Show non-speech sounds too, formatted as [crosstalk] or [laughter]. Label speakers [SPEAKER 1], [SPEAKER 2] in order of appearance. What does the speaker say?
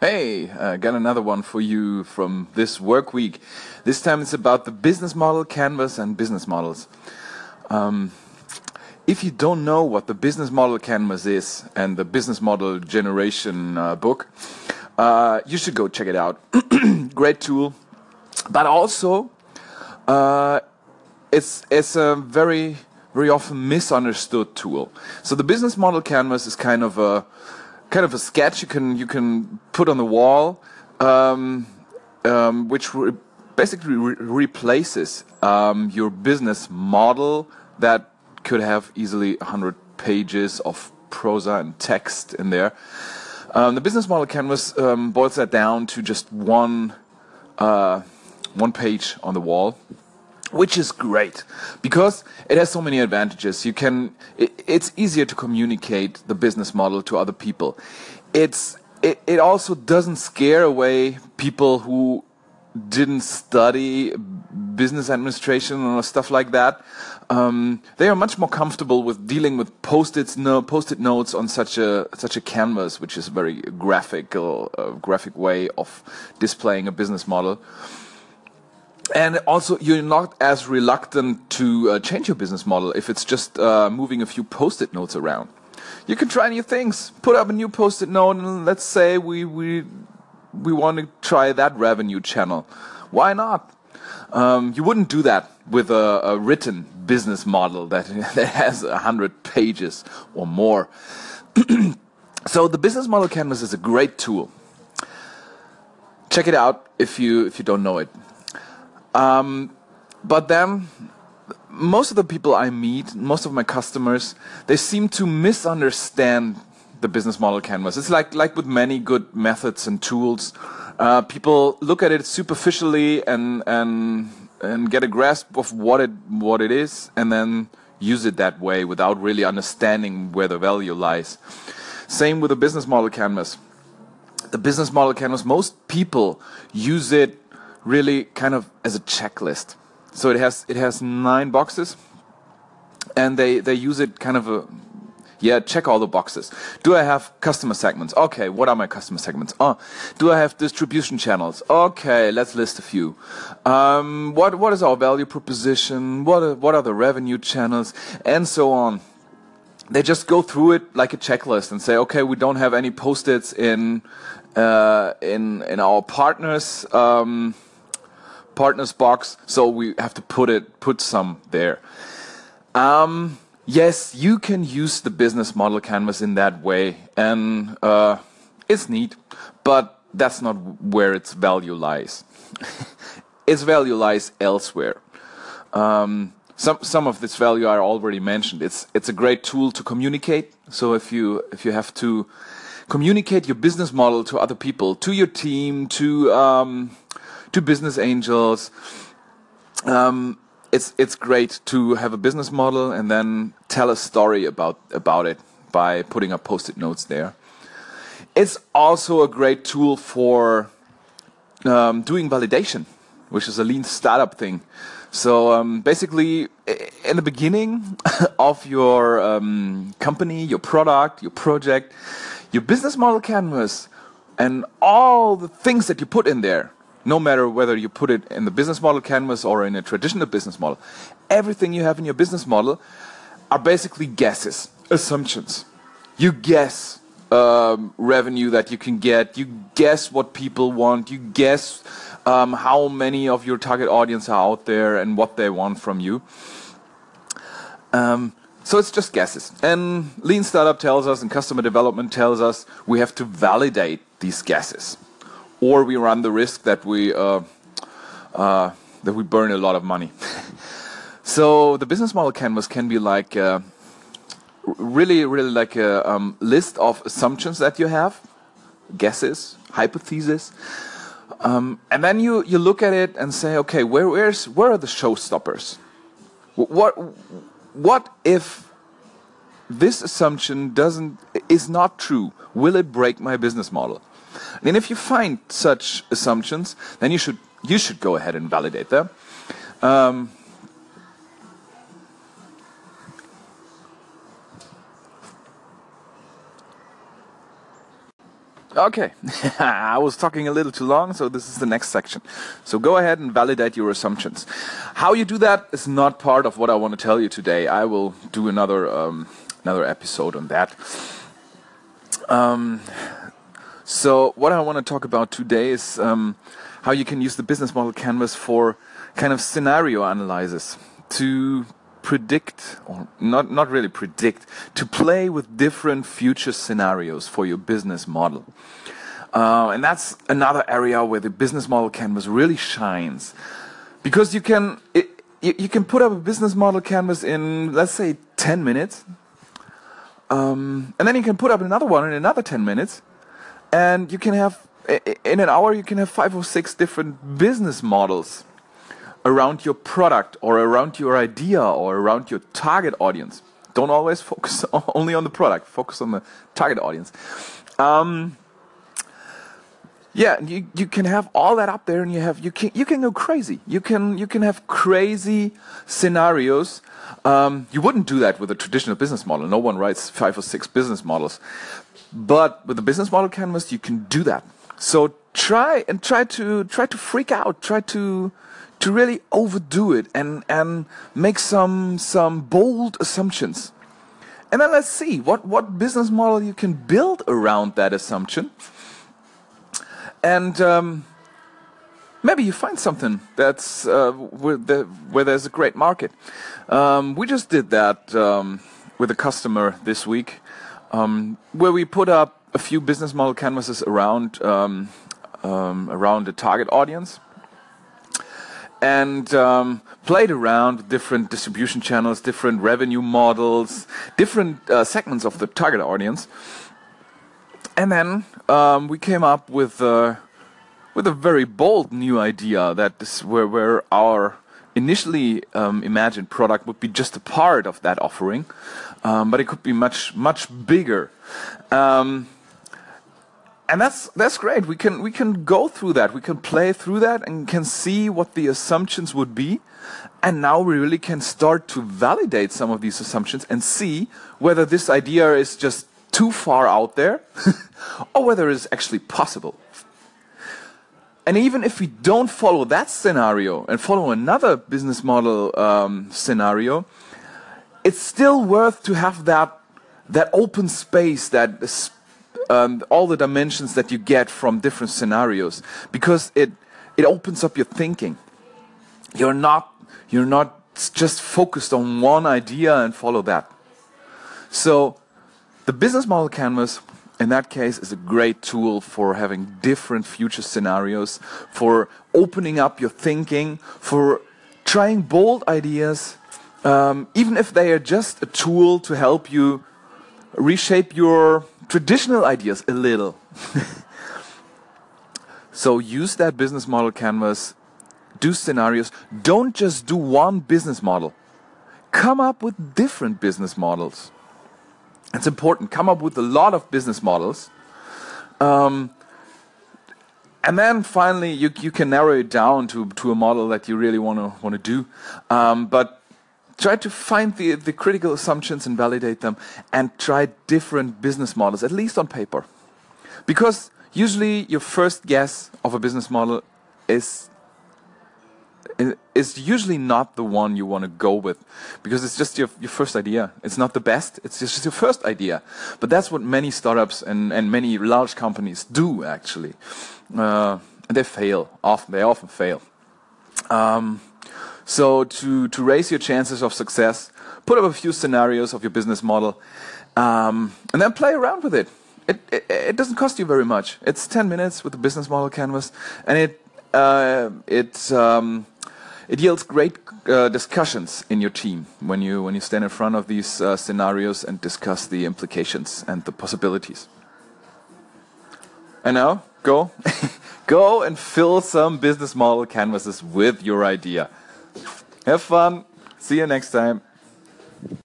[SPEAKER 1] Hey, uh, got another one for you from this work week. This time it's about the business model canvas and business models. Um, if you don't know what the business model canvas is and the business model generation uh, book, uh, you should go check it out. [clears throat] Great tool, but also uh, it's it's a very very often misunderstood tool. So the business model canvas is kind of a kind of a sketch you can you can put on the wall, um, um, which re basically re replaces um, your business model that could have easily 100 pages of prosa and text in there. Um, the business model canvas um, boils that down to just one uh, one page on the wall which is great because it has so many advantages. You can, it, it's easier to communicate the business model to other people. It's, it, it also doesn't scare away people who didn't study business administration or stuff like that. Um, they are much more comfortable with dealing with post-its no, post-it notes on such a such a canvas, which is a very graphical uh, graphic way of displaying a business model and also you're not as reluctant to uh, change your business model if it's just uh, moving a few post-it notes around. You can try new things. Put up a new post-it note and let's say we we we want to try that revenue channel. Why not? Um, you wouldn't do that with a, a written business model that, [laughs] that has a hundred pages or more. [clears throat] So the business model canvas is a great tool. Check it out if you if you don't know it um, but then, most of the people I meet, most of my customers, they seem to misunderstand the business model canvas. It's like like with many good methods and tools. Uh, people look at it superficially and and and get a grasp of what it what it is, and then use it that way without really understanding where the value lies. Same with the business model canvas. The business model canvas, most people use it really kind of as a checklist. So it has it has nine boxes, and they they use it kind of a yeah check all the boxes. Do I have customer segments? Okay, what are my customer segments? Oh, do I have distribution channels? Okay, let's list a few. Um, what what is our value proposition? What are, what are the revenue channels and so on. They just go through it like a checklist and say, okay, we don't have any post-its in uh, in in our partners. Um, partners box, so we have to put it put some there. Um, yes, you can use the business model canvas in that way, and uh, it's neat, but that's not where its value lies. [laughs] its value lies elsewhere. Um, some some of this value I already mentioned. It's it's a great tool to communicate. So if you if you have to communicate your business model to other people, to your team, to um, to business angels. Um, it's it's great to have a business model and then tell a story about about it by putting up post-it notes there. It's also a great tool for um, doing validation, which is a lean startup thing. So um, basically, in the beginning [laughs] of your um, company, your product, your project, your business model canvas, and all the things that you put in there no matter whether you put it in the business model canvas or in a traditional business model, everything you have in your business model are basically guesses, assumptions. You guess um, revenue that you can get, you guess what people want, you guess um, how many of your target audience are out there and what they want from you. Um, so it's just guesses. And Lean Startup tells us, and customer development tells us, we have to validate these guesses or we run the risk that we uh, uh, that we burn a lot of money. [laughs] so the business model canvas can be like uh, really, really like a um, list of assumptions that you have, guesses, hypotheses, um, and then you you look at it and say, okay, where where's where are the showstoppers? What what if this assumption doesn't is not true? Will it break my business model? And if you find such assumptions, then you should you should go ahead and validate them. Um, Okay, [laughs] I was talking a little too long, so this is the next section. So go ahead and validate your assumptions. How you do that is not part of what I want to tell you today. I will do another um, another episode on that. Um, so what I want to talk about today is um, how you can use the business model canvas for kind of scenario analysis to predict or not not really predict to play with different future scenarios for your business model. Uh, and that's another area where the business model canvas really shines. Because you can it, you, can put up a business model canvas in let's say 10 minutes. Um, and then you can put up another one in another 10 minutes and you can have in an hour you can have five or six different business models around your product or around your idea or around your target audience. Don't always [laughs] focus only on the product, focus on the target audience. Um, yeah, you, you can have all that up there and you have you can you can go crazy. You can you can have crazy scenarios. Um, you wouldn't do that with a traditional business model. No one writes five or six business models. But with the business model canvas, you can do that. So try and try to try to freak out. Try to to really overdo it and, and make some, some bold assumptions. And then let's see what, what business model you can build around that assumption. And um, maybe you find something that's uh, where, the, where, there's a great market. Um, we just did that um, with a customer this week, um, where we put up a few business model canvases around um, um, around the target audience and um, played around with different distribution channels, different revenue models, different uh, segments of the target audience. And then um, we came up with uh, with a very bold new idea that is where, where our initially um, imagined product would be just a part of that offering, um, but it could be much much bigger. Um, and that's that's great. We can we can go through that. We can play through that and can see what the assumptions would be. And now we really can start to validate some of these assumptions and see whether this idea is just too far out there [laughs] or whether it's actually possible. And even if we don't follow that scenario and follow another business model um, scenario, it's still worth to have that that open space, that um, all the dimensions that you get from different scenarios because it it opens up your thinking. You're not you're not just focused on one idea and follow that. So the business model canvas in that case is a great tool for having different future scenarios, for opening up your thinking, for trying bold ideas, um, even if they are just a tool to help you reshape your traditional ideas a little. [laughs] so use that business model canvas, do scenarios. Don't just do one business model. Come up with different business models. It's important. Come up with a lot of business models. Um, and then finally, you, you can narrow it down to, to a model that you really want to want to do. Um, but try to find the, the critical assumptions and validate them and try different business models, at least on paper. Because usually your first guess of a business model is is usually not the one you want to go with because it's just your, your first idea. It's not the best, it's just your first idea. But that's what many startups and, and many large companies do actually. Uh, they fail, often, they often fail. Um, so to, to raise your chances of success, put up a few scenarios of your business model, um, and then play around with it. It, it. it doesn't cost you very much. It's 10 minutes with the business model canvas, and it uh, it um, it yields great uh, discussions in your team when you when you stand in front of these uh, scenarios and discuss the implications and the possibilities. And now go [laughs] go and fill some business model canvases with your idea. Have fun. See you next time.